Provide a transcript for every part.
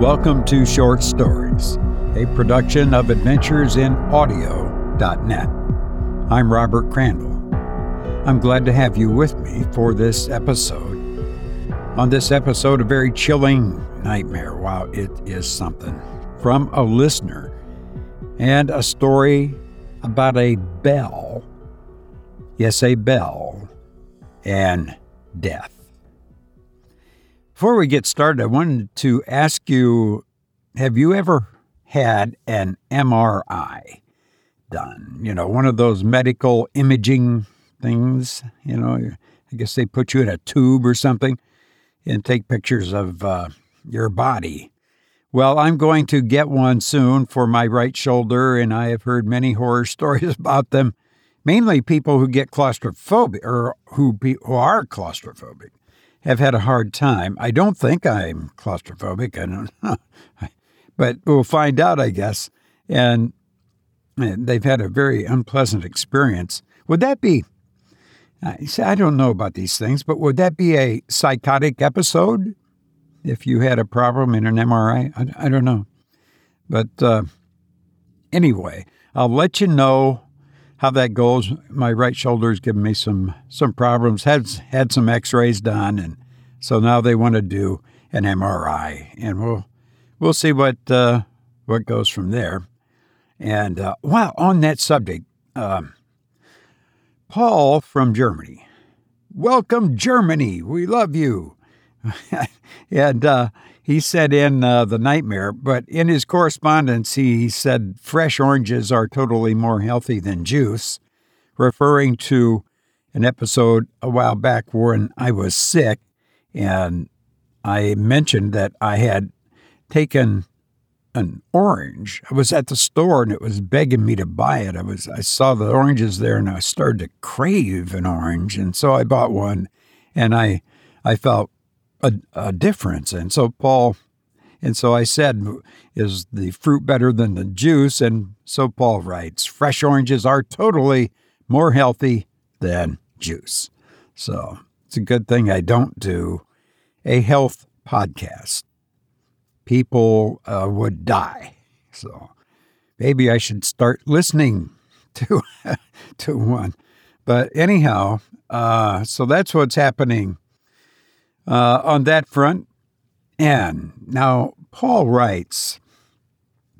Welcome to Short Stories, a production of AdventuresInAudio.net. I'm Robert Crandall. I'm glad to have you with me for this episode. On this episode, a very chilling nightmare. Wow, it is something. From a listener, and a story about a bell. Yes, a bell and death. Before we get started, I wanted to ask you have you ever had an MRI done? You know, one of those medical imaging things, you know, I guess they put you in a tube or something and take pictures of uh, your body. Well, I'm going to get one soon for my right shoulder, and I have heard many horror stories about them, mainly people who get claustrophobic or who, be, who are claustrophobic have had a hard time. I don't think I'm claustrophobic. I don't know. but we'll find out, I guess. And they've had a very unpleasant experience. Would that be, I don't know about these things, but would that be a psychotic episode if you had a problem in an MRI? I, I don't know. But uh, anyway, I'll let you know how that goes. My right shoulder's given me some some problems. Had had some X-rays done, and so now they want to do an MRI, and we'll we'll see what uh, what goes from there. And uh, wow, on that subject, um, Paul from Germany. Welcome, Germany. We love you. and uh, he sent in uh, the nightmare, but in his correspondence, he said fresh oranges are totally more healthy than juice, referring to an episode a while back when I was sick and I mentioned that I had taken an orange. I was at the store and it was begging me to buy it. I was I saw the oranges there and I started to crave an orange and so I bought one and I I felt a, a difference. And so Paul, and so I said, is the fruit better than the juice? And so Paul writes, fresh oranges are totally more healthy than juice. So it's a good thing I don't do a health podcast. People uh, would die. So maybe I should start listening to to one. But anyhow, uh, so that's what's happening uh, on that front. And now Paul writes,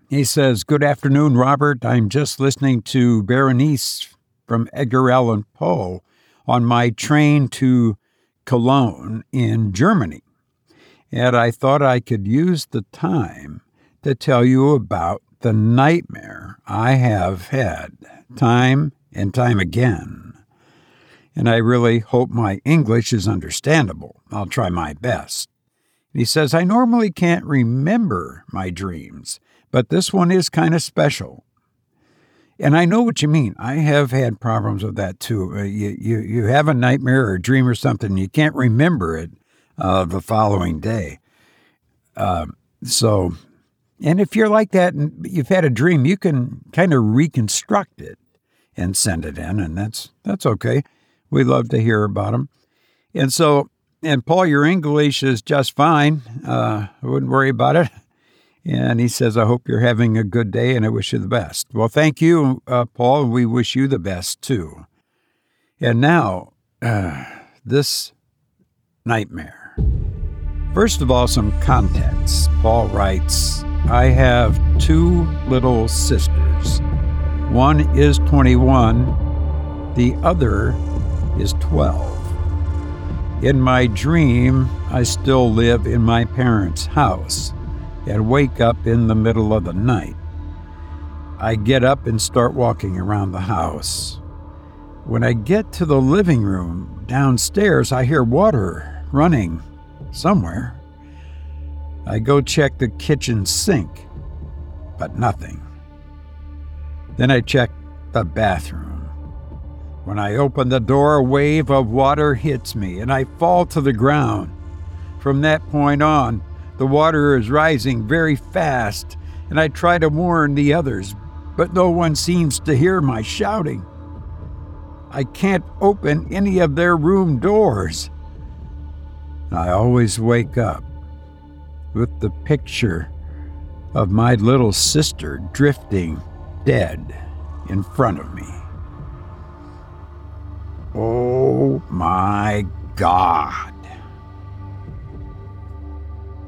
he says, Good afternoon, Robert. I'm just listening to Berenice from Edgar Allan Poe on my train to Cologne in Germany. And I thought I could use the time to tell you about the nightmare I have had time and time again and I really hope my English is understandable. I'll try my best. he says, I normally can't remember my dreams, but this one is kind of special. And I know what you mean. I have had problems with that too. Uh, you, you, you have a nightmare or a dream or something, you can't remember it uh, the following day. Um, so, and if you're like that and you've had a dream, you can kind of reconstruct it and send it in, and that's that's okay. We love to hear about them. And so, and Paul, your English is just fine. Uh, I wouldn't worry about it. And he says, I hope you're having a good day and I wish you the best. Well, thank you, uh, Paul, we wish you the best too. And now, uh, this nightmare. First of all, some context. Paul writes, I have two little sisters. One is 21, the other is 12. In my dream, I still live in my parents' house and wake up in the middle of the night. I get up and start walking around the house. When I get to the living room downstairs, I hear water running somewhere. I go check the kitchen sink, but nothing. Then I check the bathroom. When I open the door, a wave of water hits me and I fall to the ground. From that point on, the water is rising very fast, and I try to warn the others, but no one seems to hear my shouting. I can't open any of their room doors. I always wake up with the picture of my little sister drifting dead in front of me. Oh my God.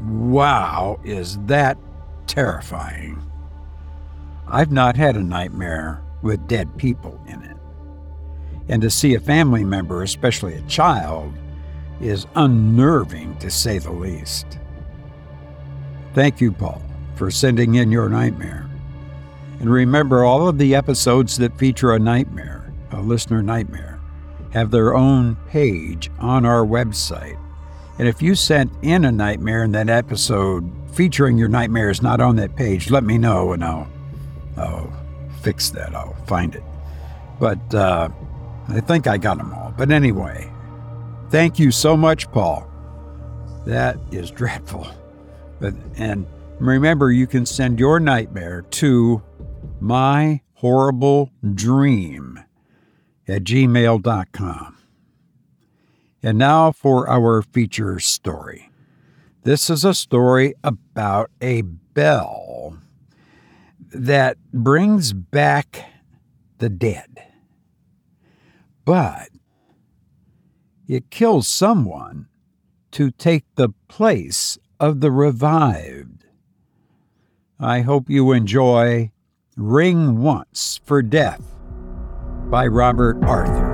Wow, is that terrifying? I've not had a nightmare with dead people in it. And to see a family member, especially a child, is unnerving to say the least. Thank you, Paul, for sending in your nightmare. And remember, all of the episodes that feature a nightmare, a listener nightmare, have their own page on our website. And if you sent in a nightmare in that episode featuring your nightmare is not on that page, let me know and I'll, I'll fix that. I'll find it. But uh, I think I got them all. But anyway, thank you so much, Paul. That is dreadful. But, and remember, you can send your nightmare to my horrible dream at gmail.com. And now for our feature story. This is a story about a bell that brings back the dead. But it kills someone to take the place of the revived. I hope you enjoy Ring Once for Death by Robert Arthur.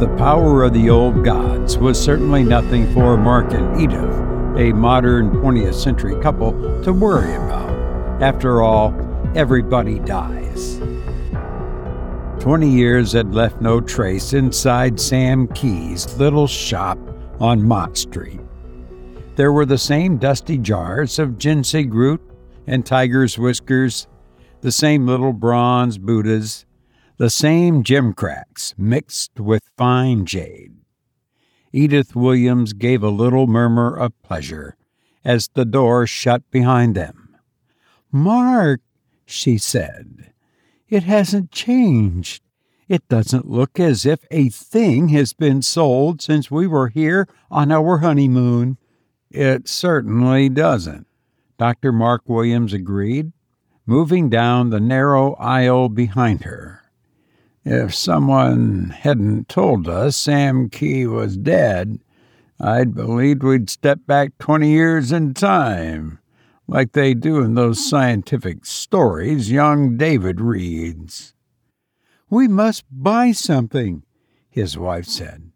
The power of the old gods was certainly nothing for Mark and Edith, a modern 20th century couple, to worry about. After all, everybody dies. Twenty years had left no trace inside Sam Key's little shop on Mott Street. There were the same dusty jars of ginseng root and tiger's whiskers, the same little bronze Buddhas, the same gimcracks mixed with fine jade. Edith Williams gave a little murmur of pleasure as the door shut behind them. Mark, she said, it hasn't changed. It doesn't look as if a thing has been sold since we were here on our honeymoon. It certainly doesn't, Dr. Mark Williams agreed, moving down the narrow aisle behind her. If someone hadn't told us Sam Key was dead, I'd believed we'd step back 20 years in time, like they do in those scientific stories young David reads. We must buy something, his wife said.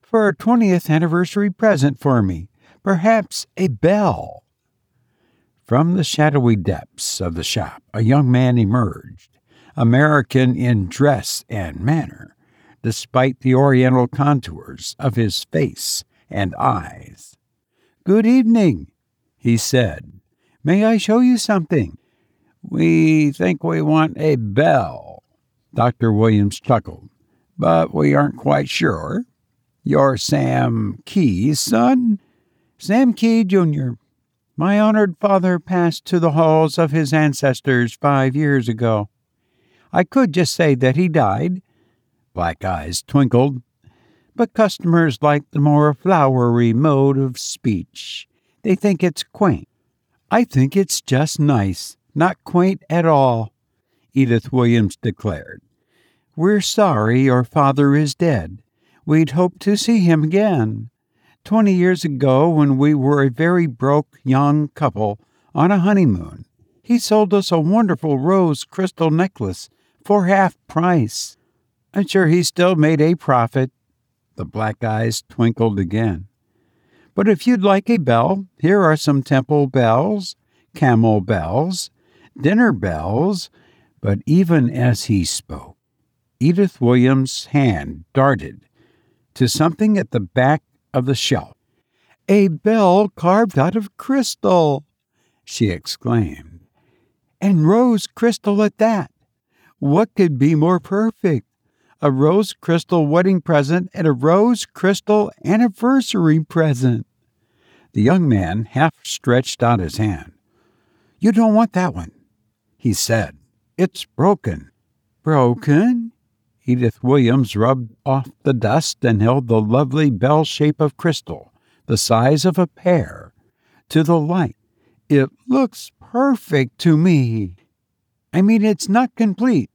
For a 20th anniversary present for me. Perhaps a bell. From the shadowy depths of the shop, a young man emerged, American in dress and manner, despite the oriental contours of his face and eyes. Good evening, he said. May I show you something? We think we want a bell. Dr. Williams chuckled, but we aren't quite sure. You're Sam Key's son? Sam Key, Jr. My honored father passed to the halls of his ancestors five years ago. I could just say that he died. Black eyes twinkled. But customers like the more flowery mode of speech. They think it's quaint. I think it's just nice, not quaint at all, Edith Williams declared. We're sorry your father is dead. We'd hoped to see him again. Twenty years ago, when we were a very broke young couple on a honeymoon, he sold us a wonderful rose crystal necklace for half price. I'm sure he still made a profit. The black eyes twinkled again. But if you'd like a bell, here are some temple bells, camel bells, dinner bells. But even as he spoke, Edith Williams' hand darted to something at the back of the shelf. A bell carved out of crystal, she exclaimed. And rose crystal at that. What could be more perfect? A rose crystal wedding present and a rose crystal anniversary present. The young man half stretched out his hand. You don't want that one, he said. It's broken. Broken? Edith Williams rubbed off the dust and held the lovely bell shape of crystal, the size of a pear, to the light. It looks perfect to me. I mean, it's not complete.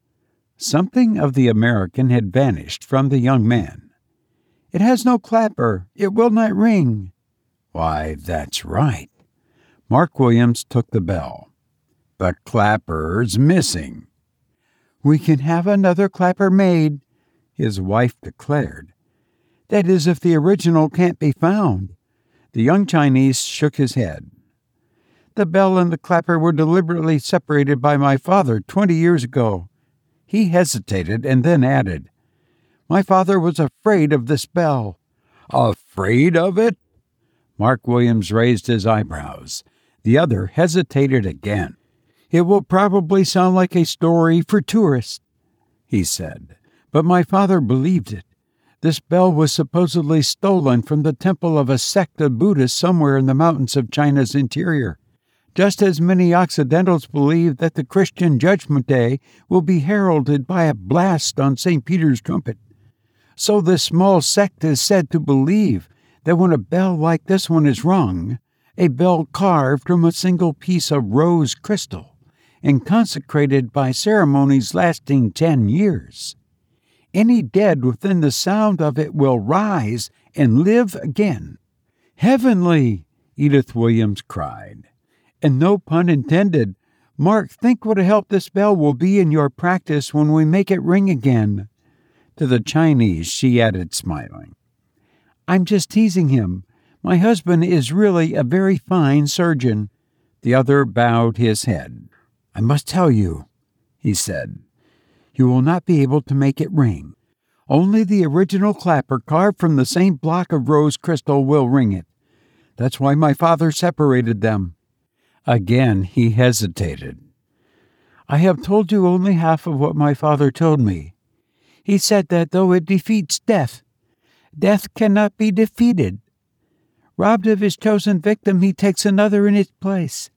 Something of the American had vanished from the young man. It has no clapper. It will not ring. Why, that's right. Mark Williams took the bell. The clapper's missing. We can have another clapper made, his wife declared. That is, if the original can't be found. The young Chinese shook his head. The bell and the clapper were deliberately separated by my father twenty years ago. He hesitated and then added, My father was afraid of this bell. Afraid of it? Mark Williams raised his eyebrows. The other hesitated again. It will probably sound like a story for tourists, he said, but my father believed it. This bell was supposedly stolen from the temple of a sect of Buddhists somewhere in the mountains of China's interior just as many Occidentals believe that the Christian Judgment Day will be heralded by a blast on St. Peter's trumpet. So this small sect is said to believe that when a bell like this one is rung, a bell carved from a single piece of rose crystal and consecrated by ceremonies lasting ten years, any dead within the sound of it will rise and live again. Heavenly! Edith Williams cried and no pun intended. Mark, think what a help this bell will be in your practice when we make it ring again. To the Chinese, she added, smiling, I'm just teasing him. My husband is really a very fine surgeon. The other bowed his head. I must tell you, he said, you will not be able to make it ring. Only the original clapper carved from the same block of rose crystal will ring it. That's why my father separated them. Again he hesitated. I have told you only half of what my father told me. He said that though it defeats death, death cannot be defeated. Robbed of his chosen victim, he takes another in its place.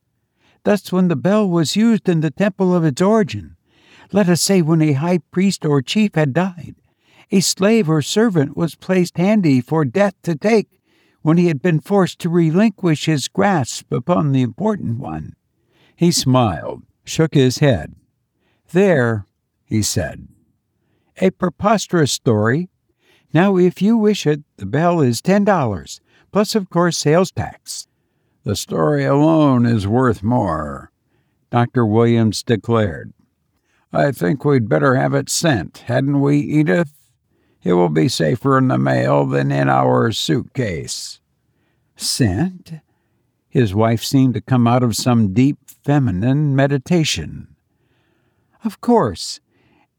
Thus, when the bell was used in the temple of its origin, let us say when a high priest or chief had died, a slave or servant was placed handy for death to take when he had been forced to relinquish his grasp upon the important one. He smiled, shook his head. There, he said. A preposterous story. Now, if you wish it, the bell is ten dollars, plus, of course, sales tax. The story alone is worth more, Dr. Williams declared. I think we'd better have it sent, hadn't we, Edith? It will be safer in the mail than in our suitcase. Sent? His wife seemed to come out of some deep feminine meditation. Of course.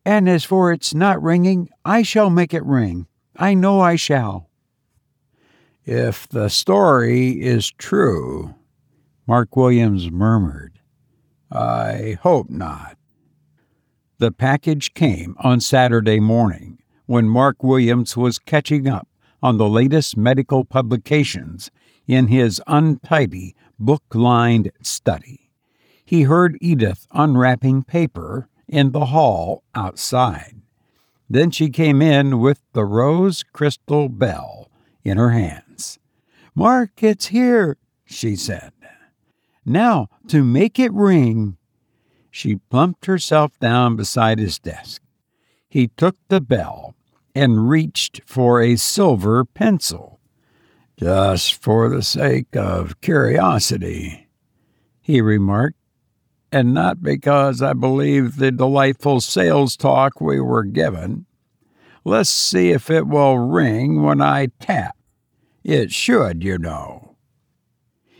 And as for its not ringing, I shall make it ring. I know I shall. If the story is true, Mark Williams murmured, I hope not. The package came on Saturday morning when Mark Williams was catching up on the latest medical publications in his untidy, book lined study. He heard Edith unwrapping paper in the hall outside. Then she came in with the rose crystal bell in her hands. Mark, it's here, she said. Now, to make it ring. She plumped herself down beside his desk. He took the bell and reached for a silver pencil. Just for the sake of curiosity, he remarked, and not because I believe the delightful sales talk we were given. Let's see if it will ring when I tap. It should, you know.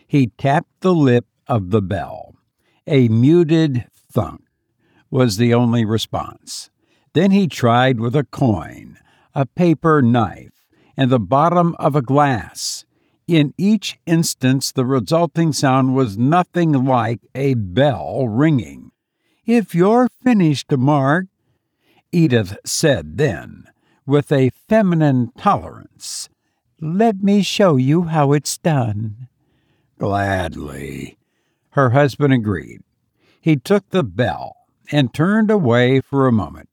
He tapped the lip of the bell. A muted thunk was the only response. Then he tried with a coin, a paper knife, and the bottom of a glass. In each instance, the resulting sound was nothing like a bell ringing. If you're finished, Mark, Edith said then, with a feminine tolerance, let me show you how it's done. Gladly, her husband agreed. He took the bell and turned away for a moment.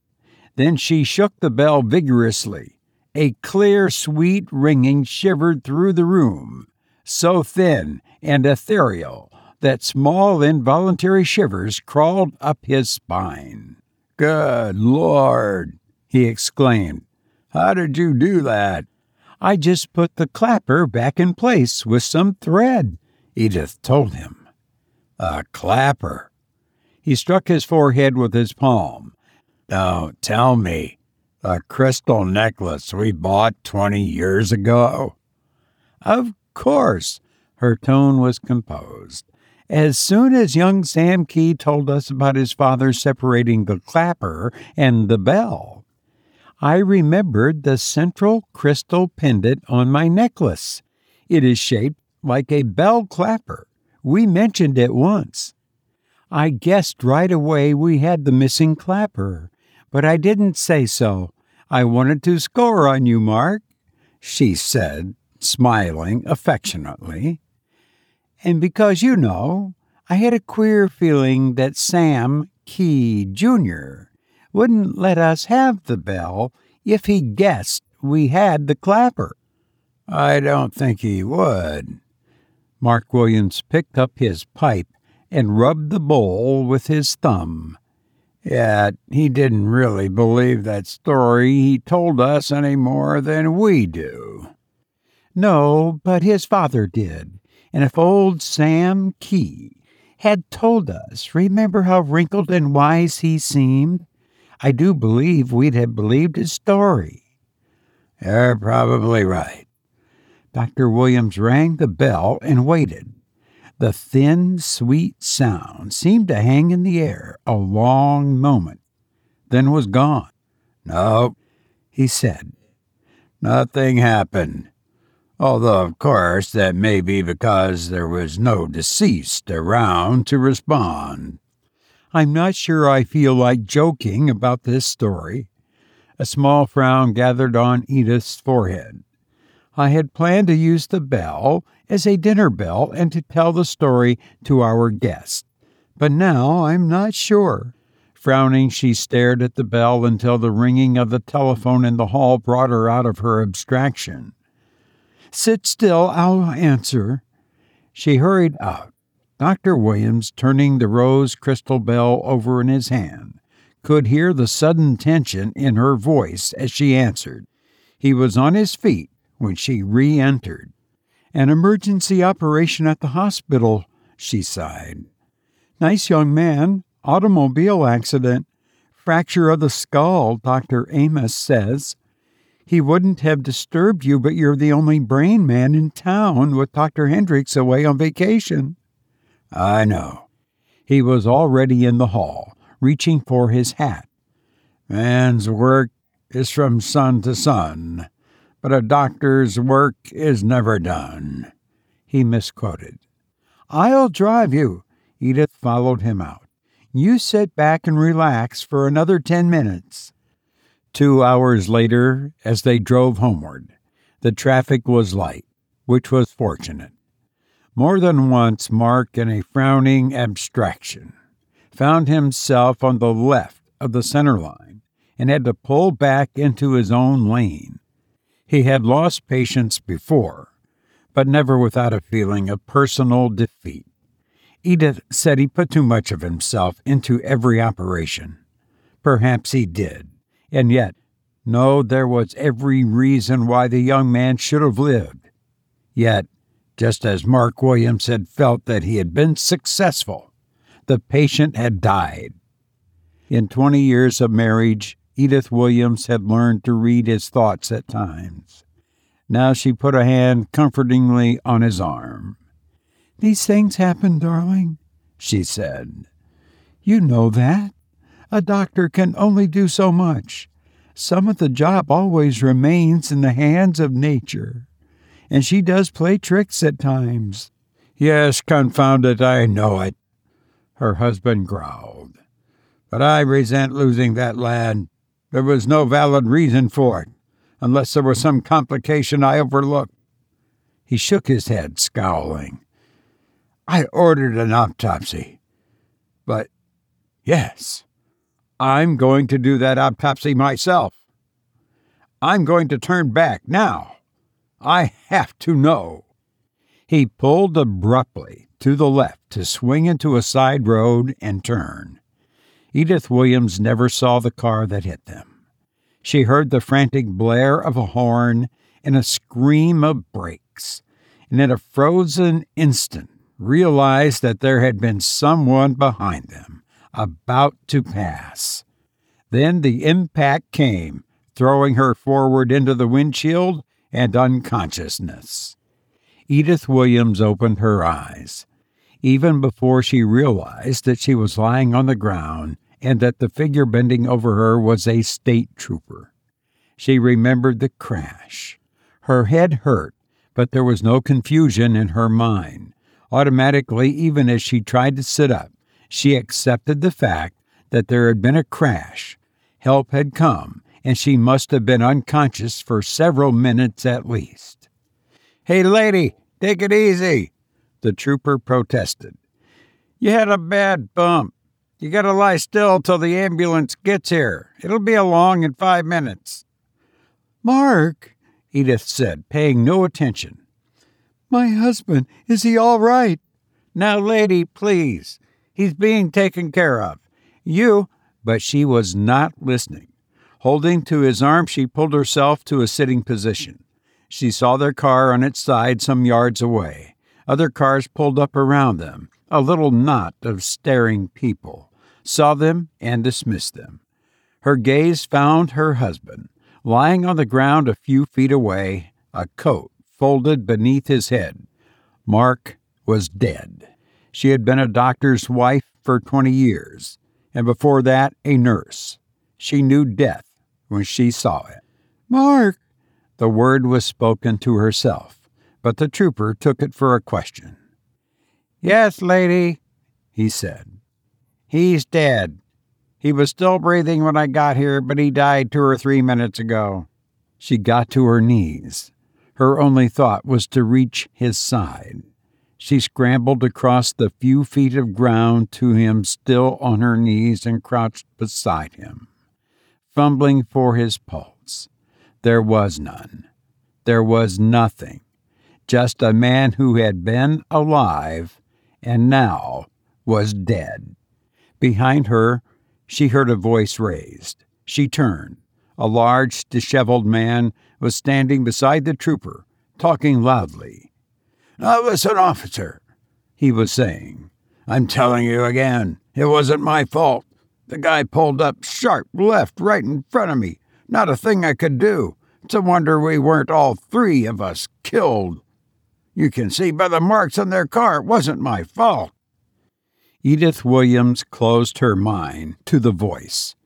Then she shook the bell vigorously. A clear, sweet ringing shivered through the room, so thin and ethereal that small, involuntary shivers crawled up his spine. Good Lord! he exclaimed. How did you do that? I just put the clapper back in place with some thread, Edith told him. A clapper? He struck his forehead with his palm. Don't tell me. A crystal necklace we bought 20 years ago? Of course. Her tone was composed. As soon as young Sam Key told us about his father separating the clapper and the bell, I remembered the central crystal pendant on my necklace. It is shaped like a bell clapper. We mentioned it once. I guessed right away we had the missing clapper, but I didn't say so. I wanted to score on you, Mark, she said, smiling affectionately. And because you know, I had a queer feeling that Sam Key Jr. wouldn't let us have the bell if he guessed we had the clapper. I don't think he would. Mark Williams picked up his pipe and rubbed the bowl with his thumb. Yet he didn't really believe that story he told us any more than we do. No, but his father did. And if old Sam Key had told us, remember how wrinkled and wise he seemed? I do believe we'd have believed his story. You're probably right. Dr. Williams rang the bell and waited. The thin, sweet sound seemed to hang in the air a long moment, then was gone. No, he said. Nothing happened. Although, of course, that may be because there was no deceased around to respond. I'm not sure I feel like joking about this story. A small frown gathered on Edith's forehead. I had planned to use the bell as a dinner bell and to tell the story to our guest, But now I'm not sure. Frowning, she stared at the bell until the ringing of the telephone in the hall brought her out of her abstraction. Sit still, I'll answer. She hurried out. Dr. Williams, turning the rose crystal bell over in his hand, could hear the sudden tension in her voice as she answered. He was on his feet when she re entered. An emergency operation at the hospital, she sighed. Nice young man, automobile accident, fracture of the skull, Dr. Amos says. He wouldn't have disturbed you, but you're the only brain man in town with Dr. Hendricks away on vacation. I know. He was already in the hall, reaching for his hat. Man's work is from sun to sun, but a doctor's work is never done. He misquoted. I'll drive you. Edith followed him out. You sit back and relax for another ten minutes. Two hours later, as they drove homeward, the traffic was light, which was fortunate. More than once, Mark, in a frowning abstraction, found himself on the left of the center line and had to pull back into his own lane. He had lost patience before, but never without a feeling of personal defeat. Edith said he put too much of himself into every operation. Perhaps he did. And yet, no, there was every reason why the young man should have lived. Yet, just as Mark Williams had felt that he had been successful, the patient had died. In 20 years of marriage, Edith Williams had learned to read his thoughts at times. Now she put a hand comfortingly on his arm. These things happen, darling, she said. You know that. A doctor can only do so much. Some of the job always remains in the hands of nature, and she does play tricks at times. Yes, confound it, I know it, her husband growled. But I resent losing that lad. There was no valid reason for it, unless there was some complication I overlooked. He shook his head, scowling. I ordered an autopsy. But, yes, I'm going to do that autopsy myself. I'm going to turn back now. I have to know. He pulled abruptly to the left to swing into a side road and turn. Edith Williams never saw the car that hit them. She heard the frantic blare of a horn and a scream of brakes, and in a frozen instant realized that there had been someone behind them about to pass. Then the impact came, throwing her forward into the windshield and unconsciousness. Edith Williams opened her eyes. Even before she realized that she was lying on the ground and that the figure bending over her was a state trooper, she remembered the crash. Her head hurt, but there was no confusion in her mind. Automatically, even as she tried to sit up, she accepted the fact that there had been a crash. Help had come, and she must have been unconscious for several minutes at least. Hey, lady, take it easy, the trooper protested. You had a bad bump. You gotta lie still till the ambulance gets here. It'll be along in five minutes. Mark, Edith said, paying no attention. My husband, is he all right? Now, lady, please. He's being taken care of. You. But she was not listening. Holding to his arm, she pulled herself to a sitting position. She saw their car on its side some yards away. Other cars pulled up around them, a little knot of staring people, saw them and dismissed them. Her gaze found her husband, lying on the ground a few feet away, a coat folded beneath his head. Mark was dead. She had been a doctor's wife for 20 years, and before that, a nurse. She knew death when she saw it. Mark! The word was spoken to herself, but the trooper took it for a question. Yes, lady, he said. He's dead. He was still breathing when I got here, but he died two or three minutes ago. She got to her knees. Her only thought was to reach his side. She scrambled across the few feet of ground to him, still on her knees, and crouched beside him fumbling for his pulse. There was none. There was nothing. Just a man who had been alive and now was dead. Behind her, she heard a voice raised. She turned. A large, disheveled man was standing beside the trooper, talking loudly. Now listen, officer, he was saying. I'm telling you again, it wasn't my fault. The guy pulled up sharp left right in front of me. Not a thing I could do. It's a wonder we weren't all three of us killed. You can see by the marks on their car it wasn't my fault. Edith Williams closed her mind to the voice.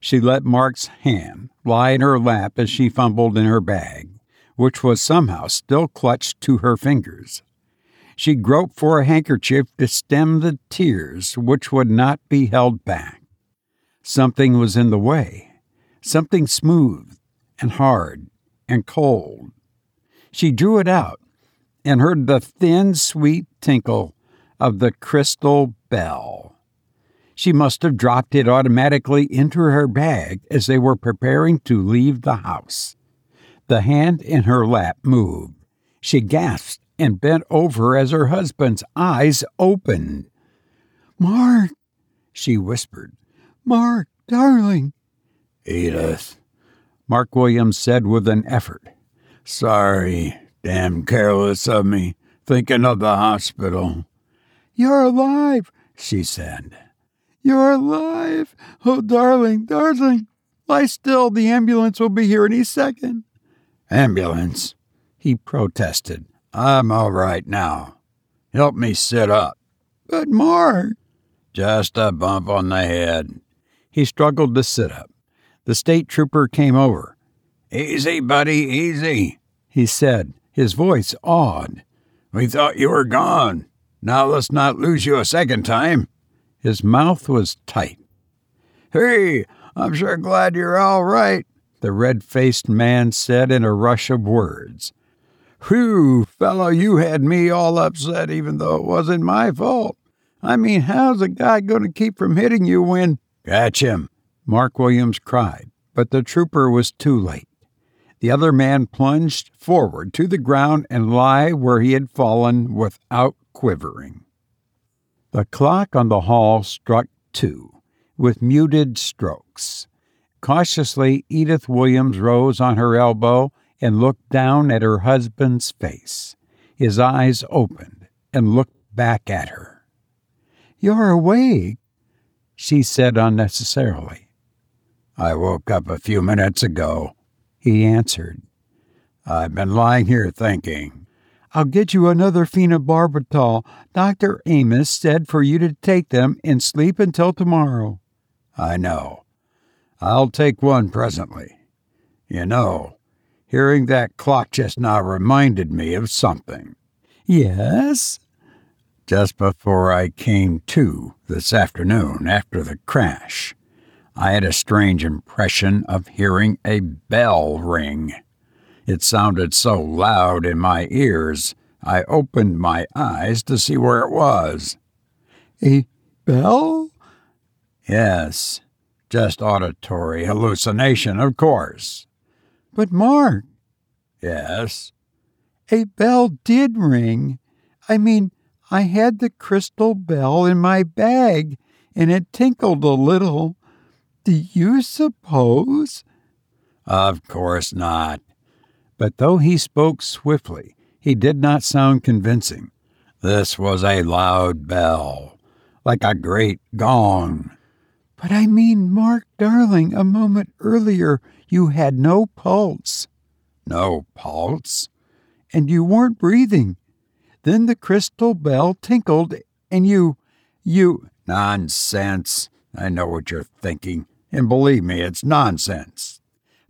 She let Mark's hand lie in her lap as she fumbled in her bag, which was somehow still clutched to her fingers. She groped for a handkerchief to stem the tears which would not be held back. Something was in the way, something smooth and hard and cold. She drew it out and heard the thin, sweet tinkle of the crystal bell. She must have dropped it automatically into her bag as they were preparing to leave the house. The hand in her lap moved. She gasped and bent over as her husband's eyes opened. Mark, she whispered. Mark, darling. Edith, Mark Williams said with an effort. Sorry, damn careless of me, thinking of the hospital. You're alive, she said. You're alive. Oh, darling, darling. Lie still. The ambulance will be here any second. Ambulance? He protested. I'm all right now. Help me sit up. But, Mark. Just a bump on the head. He struggled to sit up. The state trooper came over. Easy, buddy, easy, he said, his voice awed. We thought you were gone. Now let's not lose you a second time. His mouth was tight. Hey, I'm sure glad you're all right, the red faced man said in a rush of words. Whew, fellow, you had me all upset even though it wasn't my fault. I mean, how's a guy going to keep from hitting you when. Catch him, Mark Williams cried, but the trooper was too late. The other man plunged forward to the ground and lay where he had fallen without quivering. The clock on the hall struck two, with muted strokes. Cautiously, Edith Williams rose on her elbow and looked down at her husband's face. His eyes opened and looked back at her. You're awake, she said unnecessarily. I woke up a few minutes ago, he answered. I've been lying here thinking. I'll get you another phenobarbital. Dr. Amos said for you to take them and sleep until tomorrow. I know. I'll take one presently. You know, hearing that clock just now reminded me of something. Yes? Just before I came to this afternoon after the crash, I had a strange impression of hearing a bell ring. It sounded so loud in my ears, I opened my eyes to see where it was. A bell? Yes, just auditory hallucination, of course. But, Mark. Yes? A bell did ring. I mean, I had the crystal bell in my bag, and it tinkled a little. Do you suppose? Of course not. But though he spoke swiftly, he did not sound convincing. This was a loud bell, like a great gong. But I mean, Mark, darling, a moment earlier you had no pulse. No pulse? And you weren't breathing. Then the crystal bell tinkled, and you. you. Nonsense. I know what you're thinking, and believe me, it's nonsense.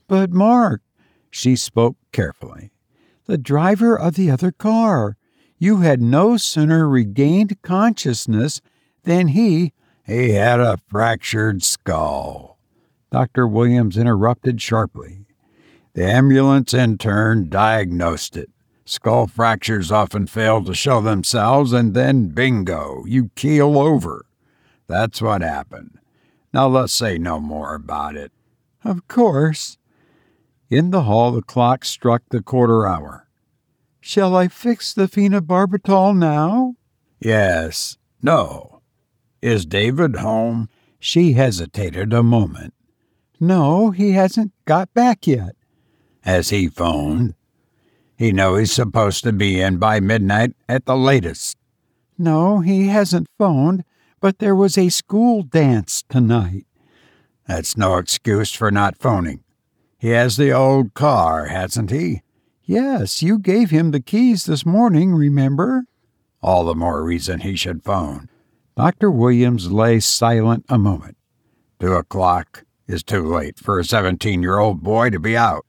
But, Mark, she spoke carefully, the driver of the other car. You had no sooner regained consciousness than he. He had a fractured skull. Dr. Williams interrupted sharply. The ambulance intern diagnosed it. Skull fractures often fail to show themselves, and then bingo, you keel over. That's what happened. Now let's say no more about it. Of course. In the hall, the clock struck the quarter hour. Shall I fix the phenobarbital now? Yes. No. Is David home? She hesitated a moment. No, he hasn't got back yet. Has he phoned? He knows he's supposed to be in by midnight at the latest. No, he hasn't phoned, but there was a school dance tonight. That's no excuse for not phoning. He has the old car, hasn't he? Yes, you gave him the keys this morning, remember? All the more reason he should phone. Dr. Williams lay silent a moment. Two o'clock is too late for a 17 year old boy to be out.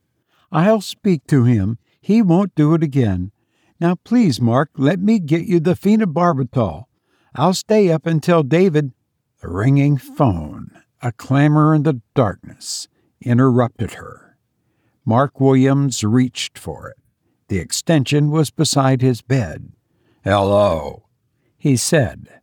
I'll speak to him. He won't do it again. Now, please, Mark, let me get you the phenobarbital. I'll stay up until David. The ringing phone, a clamor in the darkness, interrupted her. Mark Williams reached for it. The extension was beside his bed. Hello, he said.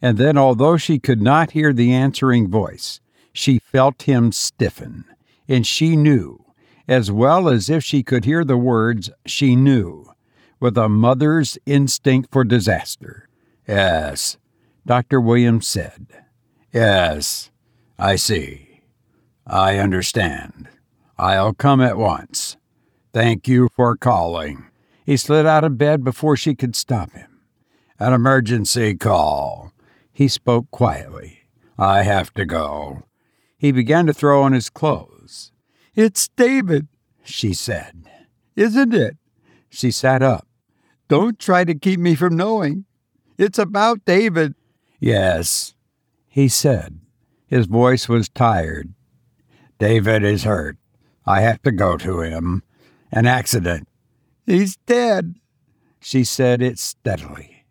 And then, although she could not hear the answering voice, she felt him stiffen, and she knew as well as if she could hear the words she knew, with a mother's instinct for disaster. Yes, Dr. Williams said. Yes, I see. I understand. I'll come at once. Thank you for calling. He slid out of bed before she could stop him. An emergency call. He spoke quietly. I have to go. He began to throw on his clothes. It's David, she said. Isn't it? She sat up. Don't try to keep me from knowing. It's about David. Yes, he said. His voice was tired. David is hurt. I have to go to him. An accident. He's dead. She said it steadily.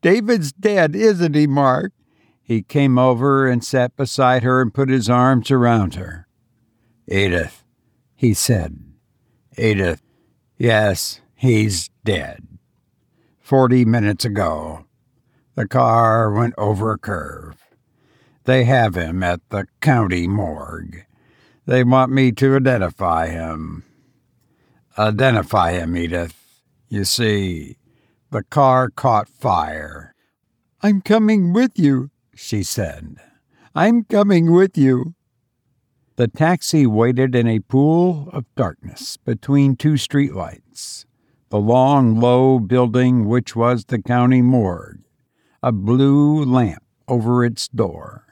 David's dead, isn't he, Mark? He came over and sat beside her and put his arms around her. Edith, he said. Edith, yes, he's dead. Forty minutes ago, the car went over a curve. They have him at the county morgue. They want me to identify him. Identify him, Edith. You see, the car caught fire. I'm coming with you, she said. I'm coming with you. The taxi waited in a pool of darkness between two streetlights. The long, low building, which was the county morgue, a blue lamp over its door,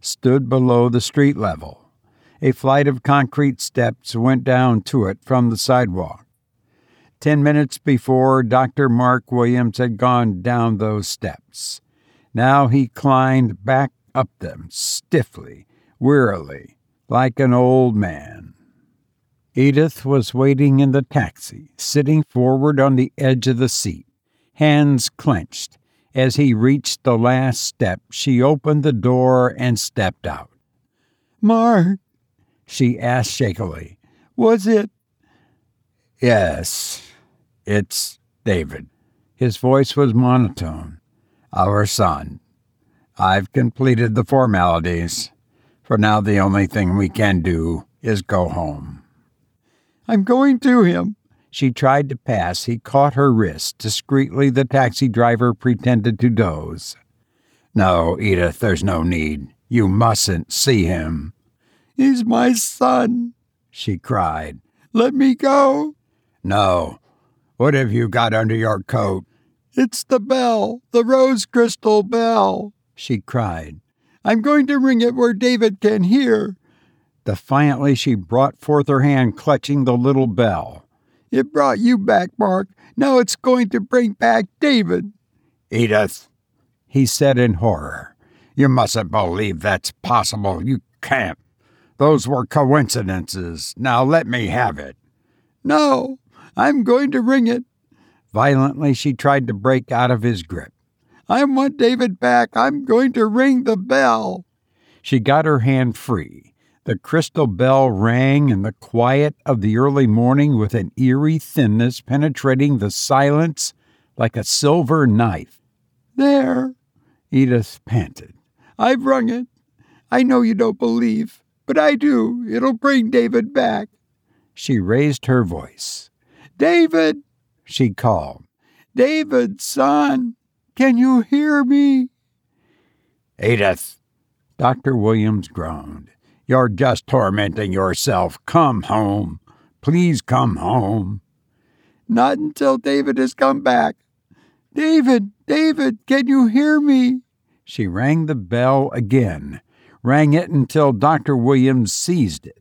stood below the street level. A flight of concrete steps went down to it from the sidewalk. Ten minutes before, Dr. Mark Williams had gone down those steps. Now he climbed back up them stiffly, wearily, like an old man. Edith was waiting in the taxi, sitting forward on the edge of the seat, hands clenched, as he reached the last step, she opened the door and stepped out. Mark, she asked shakily, was it? Yes, it's David. His voice was monotone. Our son. I've completed the formalities. For now, the only thing we can do is go home. I'm going to him, she tried to pass. He caught her wrist. Discreetly, the taxi driver pretended to doze. No, Edith, there's no need. You mustn't see him. He's my son, she cried. Let me go. No. What have you got under your coat? It's the bell, the rose crystal bell, she cried. I'm going to ring it where David can hear. Defiantly, she brought forth her hand, clutching the little bell. It brought you back, Mark. Now it's going to bring back David. Edith, he said in horror. You mustn't believe that's possible. You can't. Those were coincidences. Now let me have it. No, I'm going to ring it. Violently, she tried to break out of his grip. I want David back. I'm going to ring the bell. She got her hand free. The crystal bell rang in the quiet of the early morning with an eerie thinness penetrating the silence like a silver knife. There, Edith panted. I've rung it. I know you don't believe, but I do. It'll bring David back. She raised her voice. David, she called. David, son, can you hear me? Edith, Dr. Williams groaned. You're just tormenting yourself. Come home. Please come home. Not until David has come back. David, David, can you hear me? She rang the bell again, rang it until Dr. Williams seized it.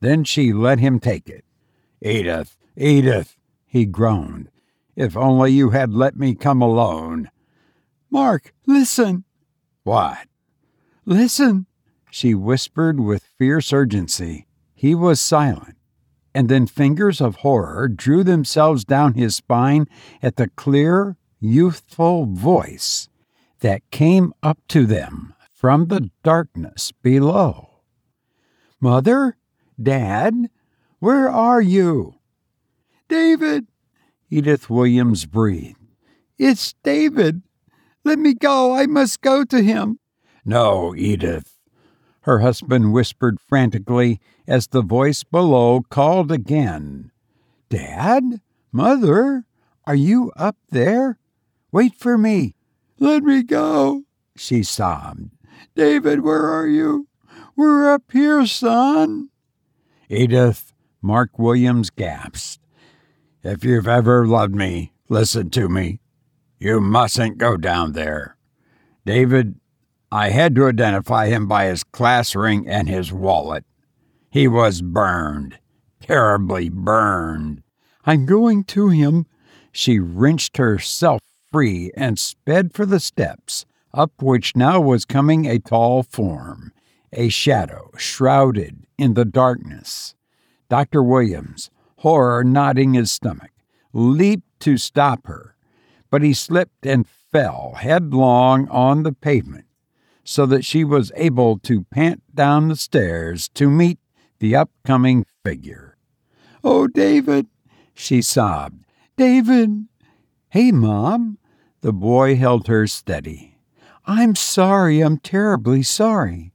Then she let him take it. Edith, Edith, he groaned. If only you had let me come alone. Mark, listen. What? Listen she whispered with fierce urgency. He was silent, and then fingers of horror drew themselves down his spine at the clear, youthful voice that came up to them from the darkness below. Mother? Dad? Where are you? David! Edith Williams breathed. It's David. Let me go. I must go to him. No, Edith her husband whispered frantically as the voice below called again. Dad? Mother? Are you up there? Wait for me. Let me go, she sobbed. David, where are you? We're up here, son. Edith, Mark Williams gasped. If you've ever loved me, listen to me. You mustn't go down there. David, I had to identify him by his class ring and his wallet. He was burned, terribly burned. I'm going to him. She wrenched herself free and sped for the steps, up which now was coming a tall form, a shadow shrouded in the darkness. Dr. Williams, horror knotting his stomach, leaped to stop her, but he slipped and fell headlong on the pavement so that she was able to pant down the stairs to meet the upcoming figure. Oh, David, she sobbed. David. Hey, Mom. The boy held her steady. I'm sorry, I'm terribly sorry.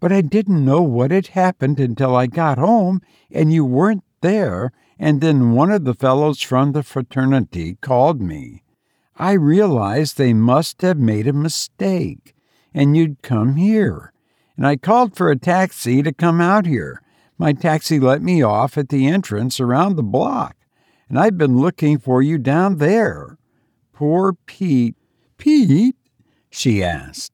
But I didn't know what had happened until I got home and you weren't there, and then one of the fellows from the fraternity called me. I realized they must have made a mistake, and you'd come here. And I called for a taxi to come out here. My taxi let me off at the entrance around the block, and I've been looking for you down there. Poor Pete. Pete? she asked.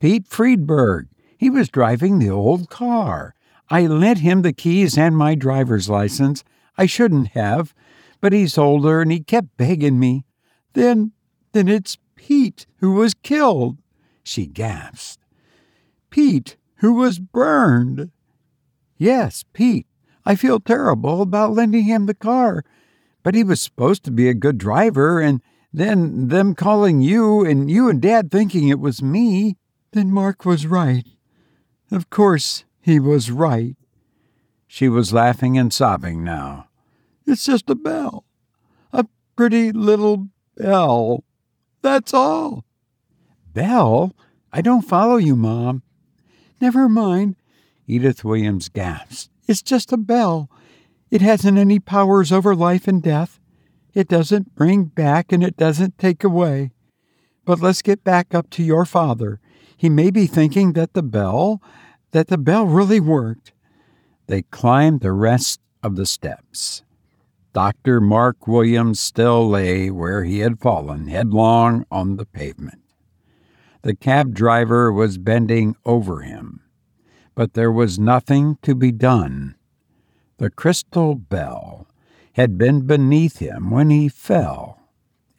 Pete Friedberg. He was driving the old car. I lent him the keys and my driver's license. I shouldn't have, but he's older and he kept begging me. Then, then it's Pete who was killed, she gasped. Pete who was burned. Yes, Pete. I feel terrible about lending him the car, but he was supposed to be a good driver, and then them calling you and you and Dad thinking it was me. Then Mark was right. Of course, he was right. She was laughing and sobbing now. It's just a bell. A pretty little bell. That's all. Bell? I don't follow you, Mom. Never mind. Edith Williams gasped. It's just a bell. It hasn't any powers over life and death. It doesn't bring back and it doesn't take away. But let's get back up to your father. He may be thinking that the bell, that the bell really worked. They climbed the rest of the steps. Dr. Mark Williams still lay where he had fallen, headlong on the pavement. The cab driver was bending over him, but there was nothing to be done. The crystal bell had been beneath him when he fell,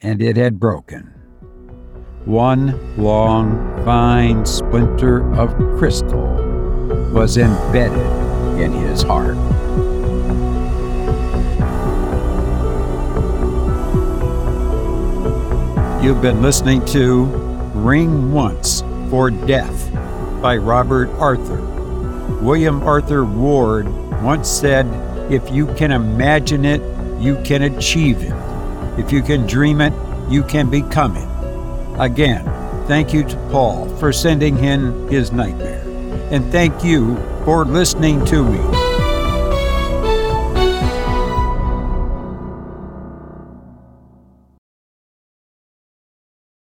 and it had broken. One long, fine splinter of crystal was embedded in his heart. You've been listening to Ring Once for Death by Robert Arthur. William Arthur Ward once said, if you can imagine it, you can achieve it. If you can dream it, you can become it. Again, thank you to Paul for sending in his nightmare. And thank you for listening to me.